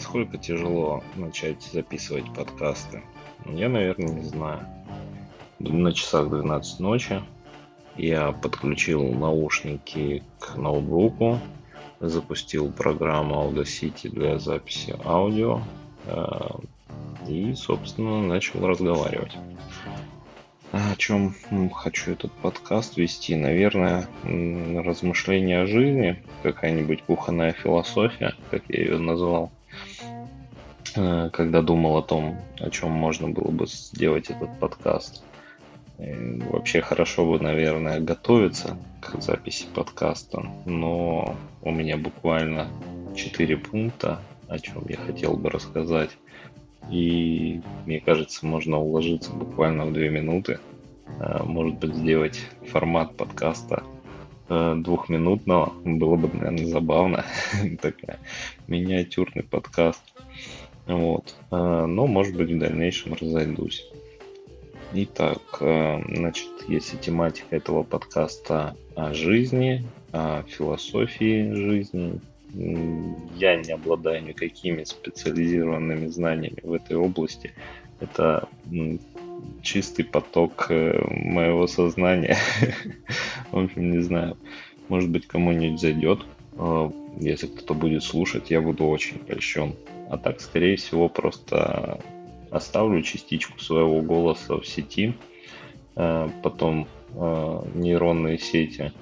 насколько тяжело начать записывать подкасты? Я, наверное, не знаю. На часах 12 ночи я подключил наушники к ноутбуку, запустил программу Audacity для записи аудио э, и, собственно, начал разговаривать. О чем хочу этот подкаст вести? Наверное, размышления о жизни, какая-нибудь кухонная философия, как я ее назвал, когда думал о том, о чем можно было бы сделать этот подкаст. Вообще хорошо бы, наверное, готовиться к записи подкаста, но у меня буквально 4 пункта, о чем я хотел бы рассказать. И мне кажется, можно уложиться буквально в 2 минуты. А, может быть, сделать формат подкаста э, двухминутного. Было бы, наверное, забавно. Такая миниатюрный подкаст. Вот. А, но, может быть, в дальнейшем разойдусь. Итак, э, значит, если тематика этого подкаста о жизни, о философии жизни, я не обладаю никакими специализированными знаниями в этой области. Это чистый поток э, моего сознания. В общем, не знаю. Может быть, кому-нибудь зайдет. Э, если кто-то будет слушать, я буду очень польщен. А так, скорее всего, просто оставлю частичку своего голоса в сети, э, потом э, нейронные сети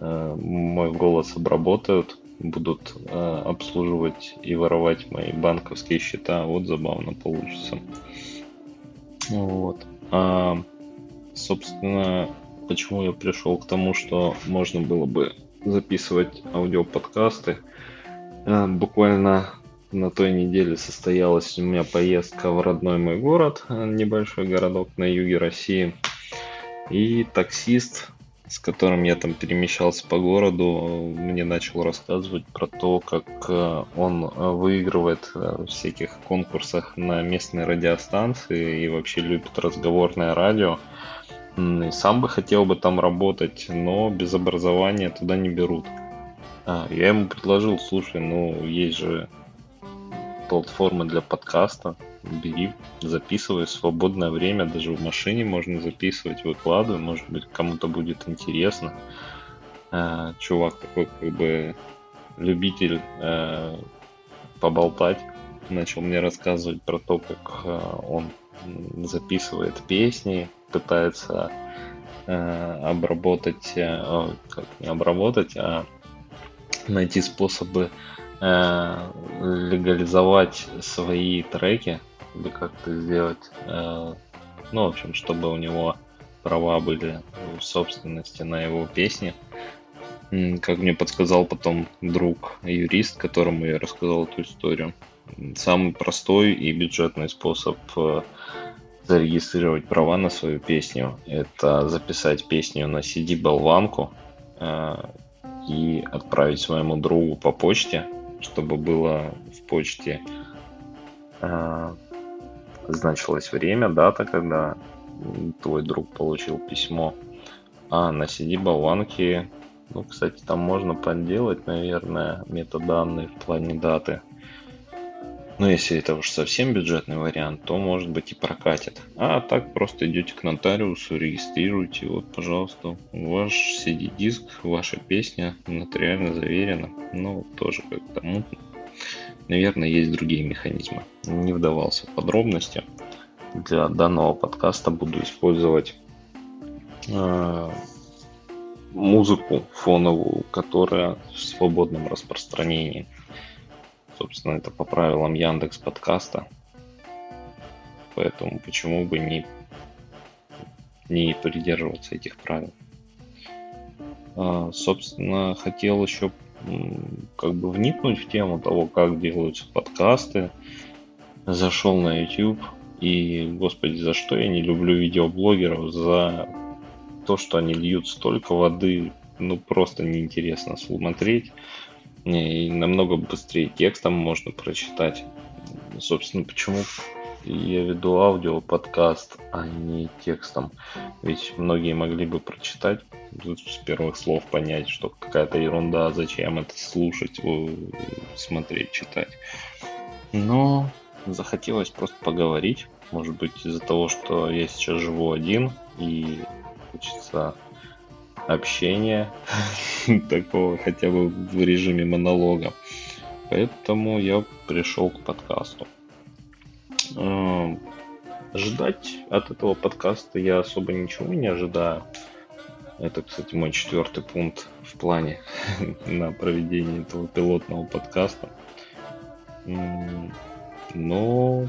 мой голос обработают, будут обслуживать и воровать мои банковские счета. Вот забавно получится. Вот. А, собственно, почему я пришел к тому, что можно было бы записывать аудиоподкасты. Буквально на той неделе состоялась у меня поездка в родной мой город, небольшой городок на юге России. И таксист, с которым я там перемещался по городу, мне начал рассказывать про то, как э, он выигрывает в всяких конкурсах на местной радиостанции и вообще любит разговорное радио. И сам бы хотел бы там работать, но без образования туда не берут. А, я ему предложил, слушай, ну есть же платформы для подкаста. Бери, записывай в свободное время, даже в машине можно записывать, выкладывай, может быть, кому-то будет интересно. Э, чувак такой как бы любитель э, поболтать, начал мне рассказывать про то, как э, он записывает песни, пытается э, обработать, э, как не обработать, а найти способы э, легализовать свои треки или как-то сделать, э, ну, в общем, чтобы у него права были в собственности на его песни. Как мне подсказал потом друг юрист, которому я рассказал эту историю, самый простой и бюджетный способ э, зарегистрировать права на свою песню – это записать песню на CD-болванку э, и отправить своему другу по почте – чтобы было в почте э, значилось время, дата, когда твой друг получил письмо. А на CD-болванке, ну, кстати, там можно подделать, наверное, метаданные в плане даты. Но если это уж совсем бюджетный вариант, то может быть и прокатит. А так просто идете к нотариусу, регистрируете, вот, пожалуйста, ваш CD-диск, ваша песня нотариально заверена. Ну, тоже как-то мутно. Наверное, есть другие механизмы. Не вдавался в подробности. Для данного подкаста буду использовать э, музыку фоновую, которая в свободном распространении. Собственно, это по правилам Яндекс подкаста. Поэтому почему бы не, не придерживаться этих правил. А, собственно, хотел еще как бы вникнуть в тему того, как делаются подкасты. Зашел на YouTube и, господи, за что я не люблю видеоблогеров? За то, что они льют столько воды, ну просто неинтересно смотреть и намного быстрее текстом можно прочитать. Собственно, почему я веду аудио подкаст, а не текстом. Ведь многие могли бы прочитать с первых слов понять, что какая-то ерунда, зачем это слушать, смотреть, читать. Но захотелось просто поговорить. Может быть, из-за того, что я сейчас живу один и хочется общения такого хотя бы в режиме монолога. Поэтому я пришел к подкасту. Ожидать от этого подкаста я особо ничего не ожидаю. Это, кстати, мой четвертый пункт в плане на проведение этого пилотного подкаста. Но,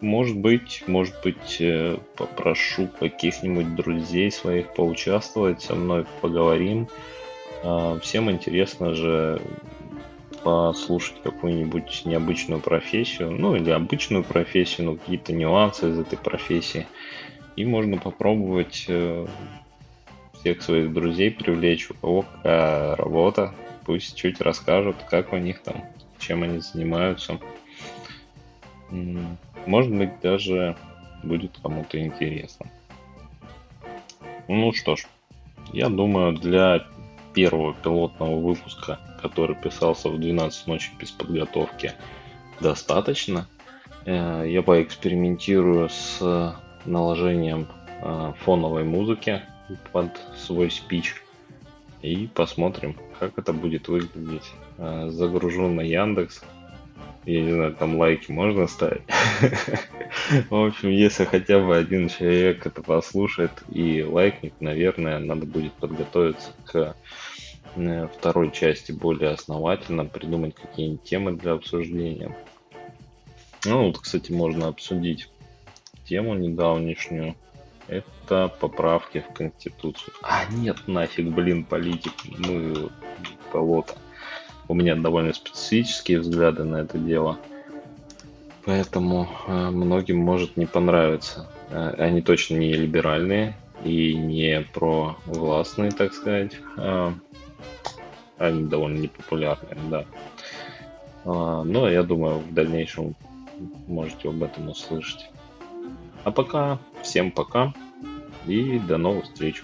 может быть, может быть, э, попрошу каких-нибудь друзей своих поучаствовать со мной, поговорим. А, всем интересно же послушать какую-нибудь необычную профессию, ну или обычную профессию, но какие-то нюансы из этой профессии. И можно попробовать э, всех своих друзей привлечь, у кого какая работа, пусть чуть расскажут, как у них там, чем они занимаются. Может быть, даже будет кому-то интересно. Ну что ж, я думаю, для первого пилотного выпуска, который писался в 12 ночи без подготовки, достаточно. Э, я поэкспериментирую с наложением э, фоновой музыки под свой спич и посмотрим, как это будет выглядеть. Э, загружу на Яндекс. Я не знаю, там лайки можно ставить. В общем, если хотя бы один человек это послушает и лайкнет, наверное, надо будет подготовиться к э, второй части более основательно, придумать какие-нибудь темы для обсуждения. Ну, вот, кстати, можно обсудить тему недавнешнюю. Это поправки в Конституцию. А нет, нафиг, блин, политик. Мы болото. У меня довольно специфические взгляды на это дело. Поэтому э, многим может не понравиться. Э, они точно не либеральные и не провластные, так сказать. Э, они довольно непопулярные, да. Но я думаю, в дальнейшем можете об этом услышать. А пока, всем пока и до новых встреч.